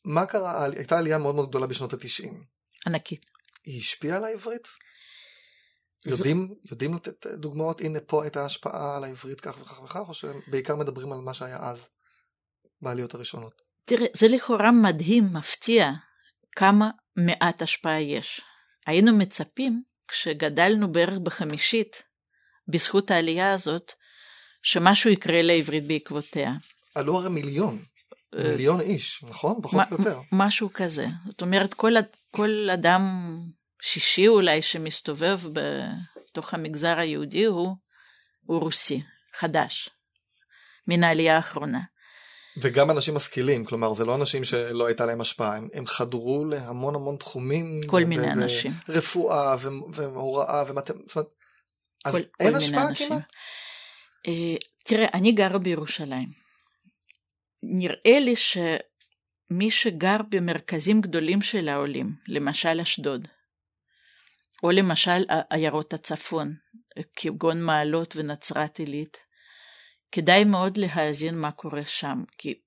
מה קרה? הייתה עלייה מאוד מאוד גדולה בשנות התשעים. ענקית. היא השפיעה על העברית? יודעים, זו... יודעים לתת דוגמאות, הנה פה הייתה השפעה על העברית כך וכך וכך, או שבעיקר מדברים על מה שהיה אז? בעליות הראשונות. תראה, זה לכאורה מדהים, מפתיע, כמה מעט השפעה יש. היינו מצפים, כשגדלנו בערך בחמישית, בזכות העלייה הזאת, שמשהו יקרה לעברית בעקבותיה. עלו הרי מיליון, אה, מיליון איש, נכון? פחות או יותר. משהו כזה. זאת אומרת, כל, כל אדם שישי אולי שמסתובב בתוך המגזר היהודי הוא, הוא רוסי, חדש, מן העלייה האחרונה. וגם אנשים משכילים, כלומר זה לא אנשים שלא הייתה להם השפעה, הם, הם חדרו להמון המון תחומים. כל מיני ו- אנשים. רפואה ו- והוראה ומתמטיקה, אז כל, אין כל השפעה כמעט? Uh, תראה, אני גרה בירושלים. נראה לי שמי שגר במרכזים גדולים של העולים, למשל אשדוד, או למשל עיירות הצפון, כגון מעלות ונצרת עילית, כדאי מאוד להאזין מה קורה שם, כי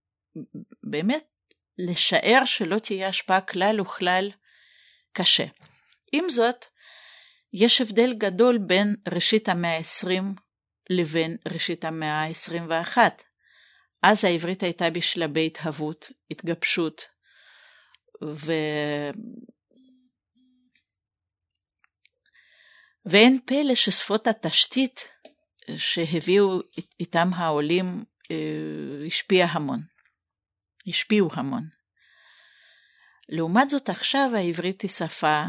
באמת לשער שלא תהיה השפעה כלל וכלל קשה. עם זאת, יש הבדל גדול בין ראשית המאה ה-20 לבין ראשית המאה ה-21. אז העברית הייתה בשלבי התהוות, התגבשות, ו... ואין פלא ששפות התשתית שהביאו איתם העולים אה, השפיע המון, השפיעו המון. לעומת זאת עכשיו העברית היא שפה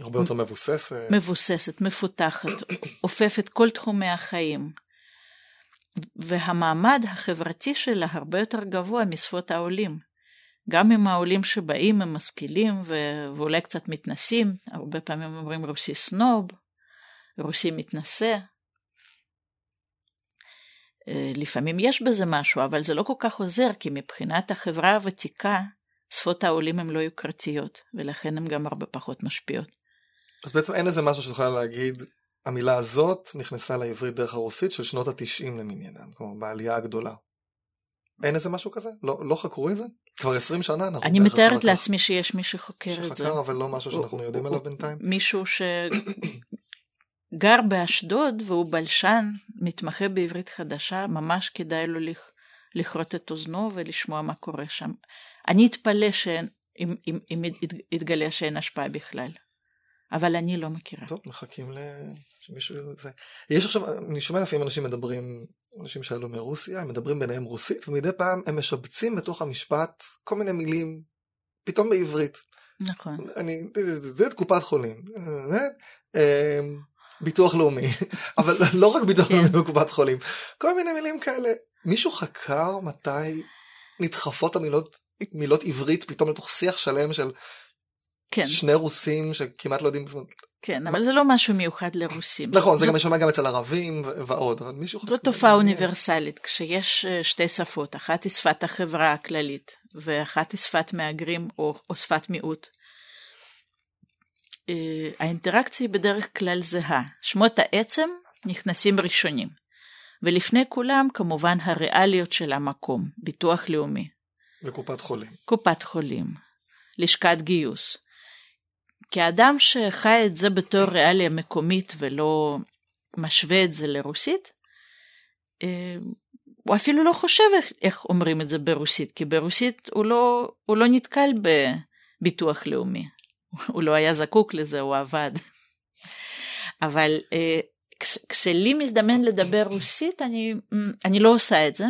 הרבה יותר מבוססת. מבוססת, מפותחת, אופפת כל תחומי החיים. והמעמד החברתי שלה הרבה יותר גבוה משפות העולים. גם אם העולים שבאים הם משכילים ו- ואולי קצת מתנסים, הרבה פעמים אומרים רוסי סנוב, רוסי מתנשא, אה, לפעמים יש בזה משהו, אבל זה לא כל כך עוזר, כי מבחינת החברה הוותיקה, שפות העולים הן לא יוקרתיות, ולכן הן גם הרבה פחות משפיעות. אז בעצם אין איזה משהו שתוכל להגיד, המילה הזאת נכנסה לעברית דרך הרוסית של שנות התשעים למניינם, כלומר בעלייה הגדולה. אין איזה משהו כזה? לא, לא חקרו את זה? כבר עשרים שנה אנחנו... אני מתארת לעצמי שיש מי שחוקר שחקר, את זה. שחקר אבל לא משהו שאנחנו יודעים עליו בינתיים. מישהו ש... גר באשדוד והוא בלשן, מתמחה בעברית חדשה, ממש כדאי לו לכרות את אוזנו ולשמוע מה קורה שם. אני אתפלא שאם אם, אם יתגלה שאין השפעה בכלל, אבל אני לא מכירה. טוב, מחכים שמישהו... זה... יש עכשיו, אני שומע לפעמים אנשים מדברים, אנשים שעלו מרוסיה, הם מדברים ביניהם רוסית, ומדי פעם הם משבצים בתוך המשפט כל מיני מילים, פתאום בעברית. נכון. אני, זה קופת חולים. ביטוח לאומי, אבל לא רק ביטוח לאומי כן. בקופת חולים, כל מיני מילים כאלה. מישהו חקר מתי נדחפות המילות מילות עברית פתאום לתוך שיח שלם של כן. שני רוסים שכמעט לא יודעים. כן, אבל זה לא משהו מיוחד לרוסים. נכון, זה גם משמע גם אצל ערבים ועוד. זו תופעה אוניברסלית, כשיש אה, שתי שפות, אחת היא שפת החברה הכללית, ואחת היא שפת מהגרים או, או שפת מיעוט. אה, האינטראקציה היא בדרך כלל זהה. שמות העצם נכנסים ראשונים, ולפני כולם כמובן הריאליות של המקום, ביטוח לאומי. וקופת חולים. קופת חולים, לשכת גיוס. כאדם שחי את זה בתור ריאליה מקומית ולא משווה את זה לרוסית, אה, הוא אפילו לא חושב איך, איך אומרים את זה ברוסית, כי ברוסית הוא לא, הוא לא נתקל בביטוח לאומי. הוא לא היה זקוק לזה, הוא עבד. אבל אה, כשלי מזדמן לדבר רוסית, אני, אני לא עושה את זה.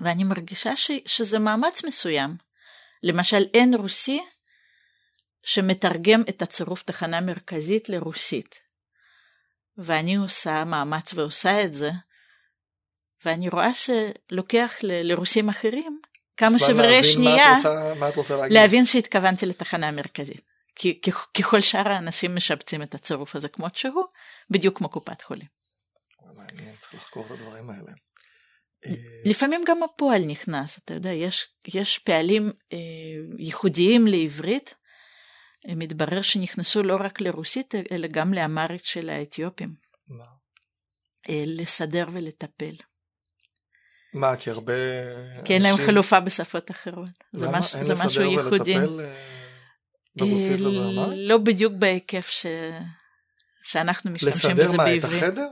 ואני מרגישה ש, שזה מאמץ מסוים. למשל, אין רוסי שמתרגם את הצירוף תחנה מרכזית לרוסית. ואני עושה מאמץ ועושה את זה, ואני רואה שלוקח ל- לרוסים אחרים כמה שברי שנייה מה רוצה, מה? להבין שהתכוונתי לתחנה המרכזית. כי ככל שאר האנשים משבצים את הצירוף הזה כמות שהוא, בדיוק כמו קופת חולים. מעניין, צריך לחקור את הדברים האלה. לפעמים גם הפועל נכנס, אתה יודע, יש, יש פעלים אה, ייחודיים לעברית, מתברר שנכנסו לא רק לרוסית, אלא גם לאמרית של האתיופים. מה? אה, לסדר ולטפל. מה, כי הרבה כי אין להם חלופה בשפות אחרות. זה, למה? מש, אין זה משהו ייחודי. לסדר ולטפל אה, ברוסית ובאמרית? לא בדיוק בהיקף ש... שאנחנו משתמשים בזה לסדר מה, את בעברית. החדר?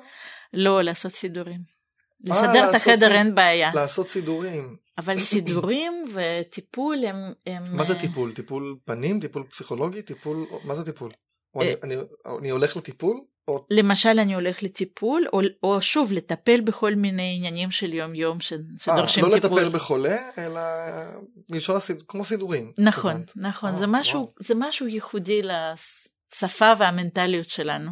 לא, לעשות סידורים. אה, לסדר את לעשות החדר סיד- אין בעיה, לעשות סידורים. אבל סידורים וטיפול הם... הם מה זה אה, טיפול? טיפול פנים? טיפול פסיכולוגי? טיפול... מה זה טיפול? או אה. אני- אני- אני הולך לטיפול? או למשל אני הולך לטיפול, או, או שוב לטפל בכל מיני עניינים של יום יום ש, אה, שדורשים לא טיפול. לטפל בחולה, אלא מלשון הסיד... כמו סידורים. נכון, התכוונת. נכון, אה, זה, משהו, וואו. זה משהו ייחודי לשפה והמנטליות שלנו.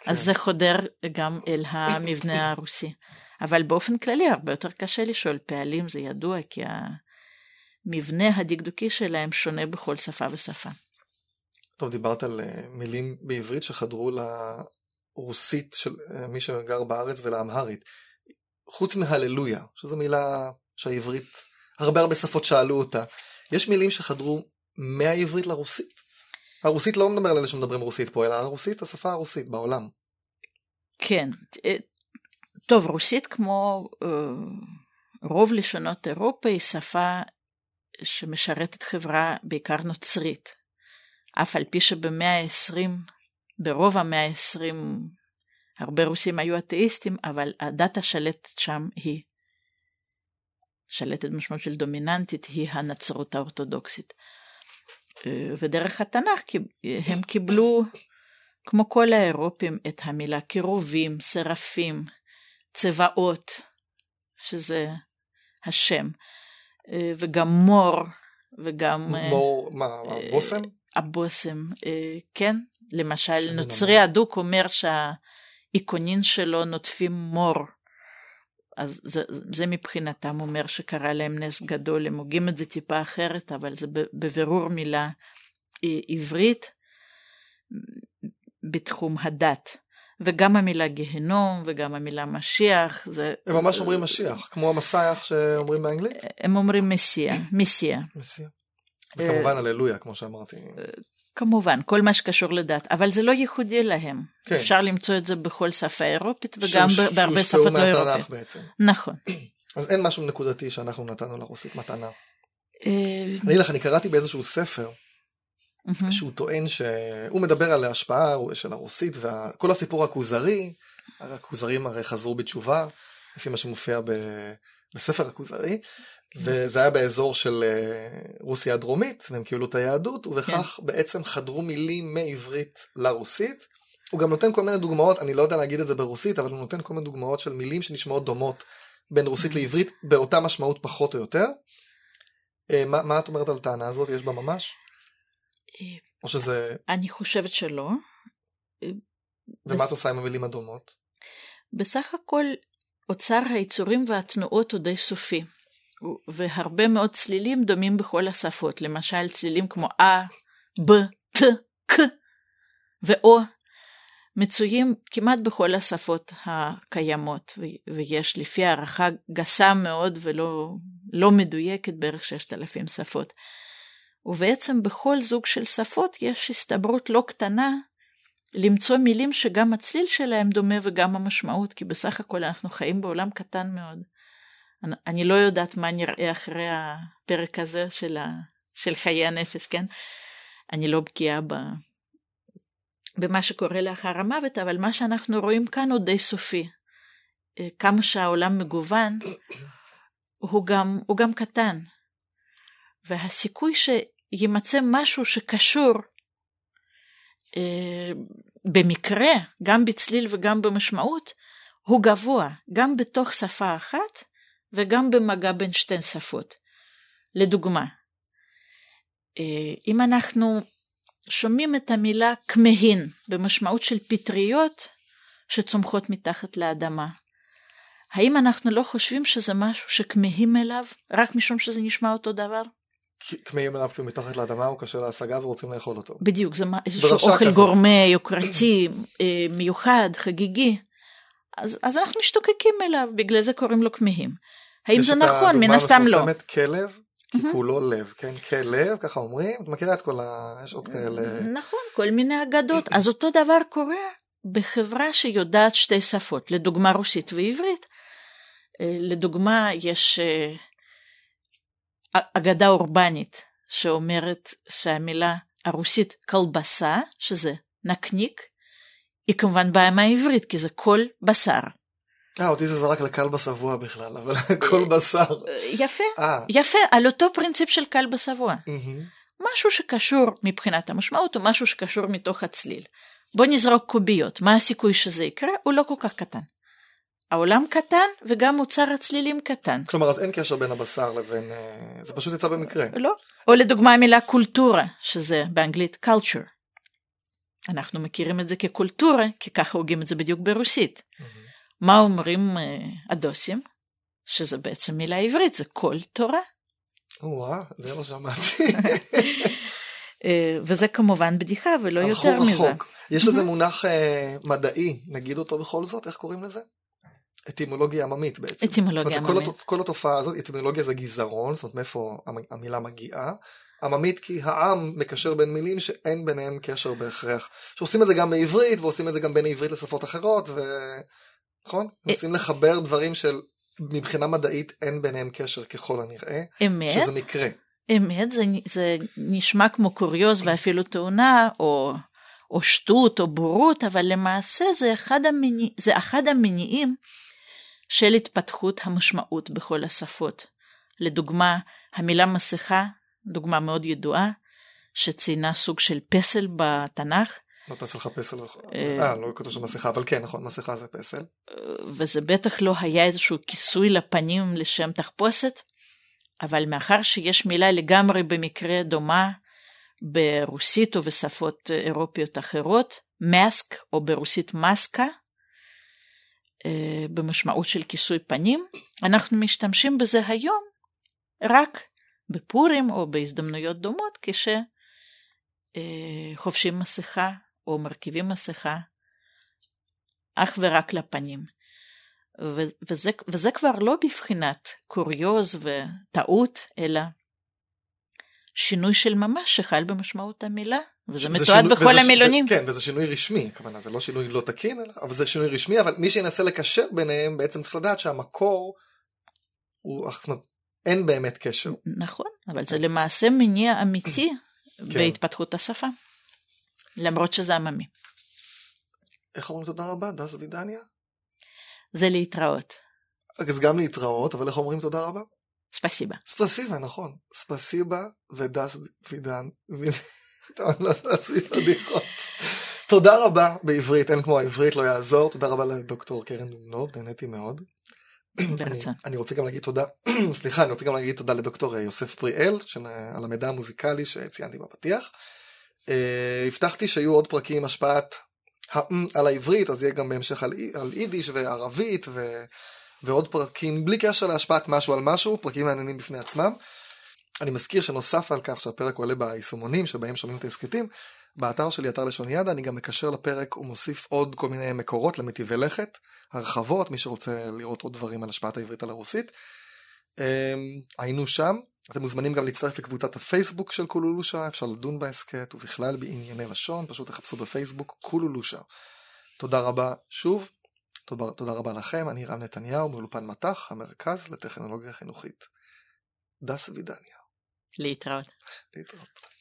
כן. אז זה חודר גם אל המבנה הרוסי. אבל באופן כללי הרבה יותר קשה לשאול פעלים, זה ידוע, כי המבנה הדקדוקי שלהם שונה בכל שפה ושפה. טוב, דיברת על אה, מילים בעברית שחדרו לרוסית של אה, מי שגר בארץ ולאמהרית. חוץ מהללויה, שזו מילה שהעברית, הרבה הרבה שפות שאלו אותה. יש מילים שחדרו מהעברית לרוסית? הרוסית לא מדבר על אלה שמדברים רוסית פה, אלא הרוסית, השפה הרוסית בעולם. כן, אה, טוב, רוסית כמו אה, רוב לשונות אירופה היא שפה שמשרתת חברה בעיקר נוצרית. אף על פי שבמאה ה-20, ברוב המאה ה-20, הרבה רוסים היו אתאיסטים, אבל הדת השלטת שם היא, שלטת משמעות של דומיננטית, היא הנצרות האורתודוקסית. אה, ודרך התנ"ך הם קיבלו, כמו כל האירופים, את המילה קירובים, שרפים, צבאות, שזה השם, אה, וגם מור, וגם... אה, מור, מה, אה, בושם? הבושם, אה, כן, למשל נוצרי. אדוק אומר שהאיקונין שלו נוטפים מור, אז זה, זה מבחינתם אומר שקרה להם נס גדול, הם הוגים את זה טיפה אחרת, אבל זה בבירור מילה עברית בתחום הדת. וגם המילה גיהנום וגם המילה משיח, זה... הם ממש זה- אומרים משיח, כמו המסייח שאומרים באנגלית? הם אומרים מסיה, מסיה. אה, וכמובן הללויה, כמו שאמרתי. כמובן, כל מה שקשור לדת, אבל זה לא ייחודי להם. כן. אפשר למצוא את זה בכל שפה אירופית וגם ב- בהרבה שפות לא מהתנ"ך. בעצם. נכון. אז אין משהו נקודתי שאנחנו נתנו לרוסית מתנה. אה, אני לך, אני קראתי באיזשהו ספר מהמם. שהוא טוען שהוא מדבר על ההשפעה של הרוסית וכל הסיפור הכוזרי, הכוזרים הרי חזרו בתשובה, לפי מה שמופיע ב- בספר הכוזרי, וזה היה באזור של אה, רוסיה הדרומית, והם קיבלו את היהדות, ובכך בעצם חדרו מילים מעברית לרוסית. הוא גם נותן כל מיני דוגמאות, אני לא יודע להגיד את זה ברוסית, אבל הוא נותן כל מיני דוגמאות של מילים שנשמעות דומות בין רוסית לעברית, באותה משמעות פחות או יותר. אה, מה, מה את אומרת על הטענה הזאת? יש בה ממש? אה, או שזה... אני חושבת שלא. ומה בס- את עושה עם המילים הדומות? בסך הכל אוצר היצורים והתנועות הוא די סופי. והרבה מאוד צלילים דומים בכל השפות, למשל צלילים כמו א, ב, ת, ק ואו, מצויים כמעט בכל השפות הקיימות, ויש לפי הערכה גסה מאוד ולא לא מדויקת בערך 6,000 שפות. ובעצם בכל זוג של שפות יש הסתברות לא קטנה למצוא מילים שגם הצליל שלהם דומה וגם המשמעות, כי בסך הכל אנחנו חיים בעולם קטן מאוד. אני, לא יודעת מה נראה אחרי הפרק הזה של, ה, של חיי הנפש, כן? אני לא בקיאה ב, במה שקורה לאחר המוות, אבל מה שאנחנו רואים כאן הוא די סופי. אה, כמה שהעולם מגוון, הוא גם, הוא גם קטן. והסיכוי שימצא משהו שקשור אה, במקרה, גם בצליל וגם במשמעות, הוא גבוה, גם בתוך שפה אחת וגם במגע בין שתי שפות. לדוגמה, אה, אם אנחנו שומעים את המילה כמהין במשמעות של פטריות שצומחות מתחת לאדמה, האם אנחנו לא חושבים שזה משהו שכמהים אליו רק משום שזה נשמע אותו דבר? כמהים אליו כי הוא מתחת לאדמה, הוא קשה להשגה ורוצים לאכול אותו. בדיוק, זה איזשהו אוכל כזאת. גורמה, יוקרתי, אה, מיוחד, חגיגי. אז, אז אנחנו משתוקקים אליו, בגלל זה קוראים לו כמהים. האם זה נכון? מן הסתם לא. יש את הדוגמה המפורסמת כלב, כי כולו לב, כן? כלב, ככה אומרים, את מכירה את כל ה... יש עוד כאלה... נכון, כל מיני אגדות. אז אותו דבר קורה בחברה שיודעת שתי שפות, לדוגמה רוסית ועברית. אה, לדוגמה, יש אה, אגדה אורבנית שאומרת שהמילה הרוסית כלבסה, שזה נקניק, היא כמובן באה מהעברית, כי זה כל בשר. אה, אותי זה זרק לקל בשבוע בכלל, אבל כל בשר. יפה, אה. יפה, על אותו פרינציפ של קל בשבוע. משהו שקשור מבחינת המשמעות, או משהו שקשור מתוך הצליל. בוא נזרוק קוביות, מה הסיכוי שזה יקרה? הוא לא כל כך קטן. העולם קטן וגם מוצר הצלילים קטן. כלומר אז אין קשר בין הבשר לבין אה, זה פשוט יצא במקרה. לא. או לדוגמה המילה קולטורה שזה באנגלית culture. אנחנו מכירים את זה כקולטורה כי ככה הוגים את זה בדיוק ברוסית. מה אומרים אה, הדוסים? שזה בעצם מילה עברית זה כל תורה. וואה זה לא שמעתי. אה, וזה כמובן בדיחה ולא יותר מזה. יש לזה מונח מדעי נגיד אותו בכל זאת איך קוראים לזה? אטימולוגיה עממית בעצם. אטימולוגיה עממית. כל, כל התופעה הזאת, אטימולוגיה זה גזרון, זאת אומרת מאיפה המילה מגיעה. עממית כי העם מקשר בין מילים שאין ביניהם קשר בהכרח. שעושים את זה גם בעברית ועושים את זה גם בין עברית לשפות אחרות, ו... נכון? אה, מנסים לחבר דברים של מבחינה מדעית אין ביניהם קשר ככל הנראה. אמת. שזה מקרה. אמת, זה, זה נשמע כמו קוריוז ואפילו תאונה, או, או שטות או בורות, אבל למעשה זה אחד, המניע, זה אחד המניעים של התפתחות המשמעות בכל השפות. לדוגמה, המילה מסכה, דוגמה מאוד ידועה, שציינה סוג של פסל בתנ"ך. לא תעשה לך פסל, אה, אה, לא כתוב שם מסכה, אבל כן, נכון, מסכה זה פסל. וזה בטח לא היה איזשהו כיסוי לפנים לשם תחפושת, אבל מאחר שיש מילה לגמרי במקרה דומה ברוסית או בשפות אירופיות אחרות, מאסק או ברוסית מסקה, אה, במשמעות של כיסוי פנים, אנחנו משתמשים בזה היום רק בפורים או בהזדמנויות דומות כשחובשים אה, מסכה או מרכיבים מסכה אך ורק לפנים. וזה, וזה כבר לא בבחינת קוריוז וטעות, אלא שינוי של ממש שחל במשמעות המילה וזה מתועד שינוי, בכל וזה, המילונים. כן, וזה שינוי רשמי, הכוונה, זה לא שינוי לא תקין, אבל זה שינוי רשמי, אבל מי שינסה לקשר ביניהם בעצם צריך לדעת שהמקור הוא, זאת אומרת, אין באמת קשר. נכון, אבל זה למעשה מניע אמיתי כן. בהתפתחות השפה, למרות שזה עממי. איך אומרים תודה רבה, דס וידניה? זה להתראות. אז גם להתראות, אבל איך אומרים תודה רבה? ספסיבה. ספסיבה, נכון. ספסיבה ודס וידן. תודה רבה בעברית, אין כמו העברית, לא יעזור. תודה רבה לדוקטור קרן דומנוב, נהניתי מאוד. אני, אני רוצה גם להגיד תודה, סליחה, אני רוצה גם להגיד תודה לדוקטור יוסף פריאל על המידע המוזיקלי שציינתי בפתיח. אה, הבטחתי שיהיו עוד פרקים עם השפעת על העברית, אז יהיה גם בהמשך על, על יידיש וערבית ו, ועוד פרקים בלי קשר להשפעת משהו על משהו, פרקים מעניינים בפני עצמם. אני מזכיר שנוסף על כך שהפרק עולה ביישומונים שבהם שומעים את ההסכתים, באתר שלי, אתר לשון ידע, אני גם מקשר לפרק ומוסיף עוד כל מיני מקורות למטיבי לכת, הרחבות, מי שרוצה לראות עוד דברים על השפעת העברית על הרוסית. אמ, היינו שם, אתם מוזמנים גם להצטרף לקבוצת הפייסבוק של קולולושה, אפשר לדון בהסכת ובכלל בענייני לשון, פשוט תחפשו בפייסבוק קולולושה. תודה רבה שוב, תודה, תודה רבה לכם, אני רם נתניהו מאולפן מט"ח, המרכז לטכנולוגיה חינוכית. דס וידניה. להתראות. להתראות.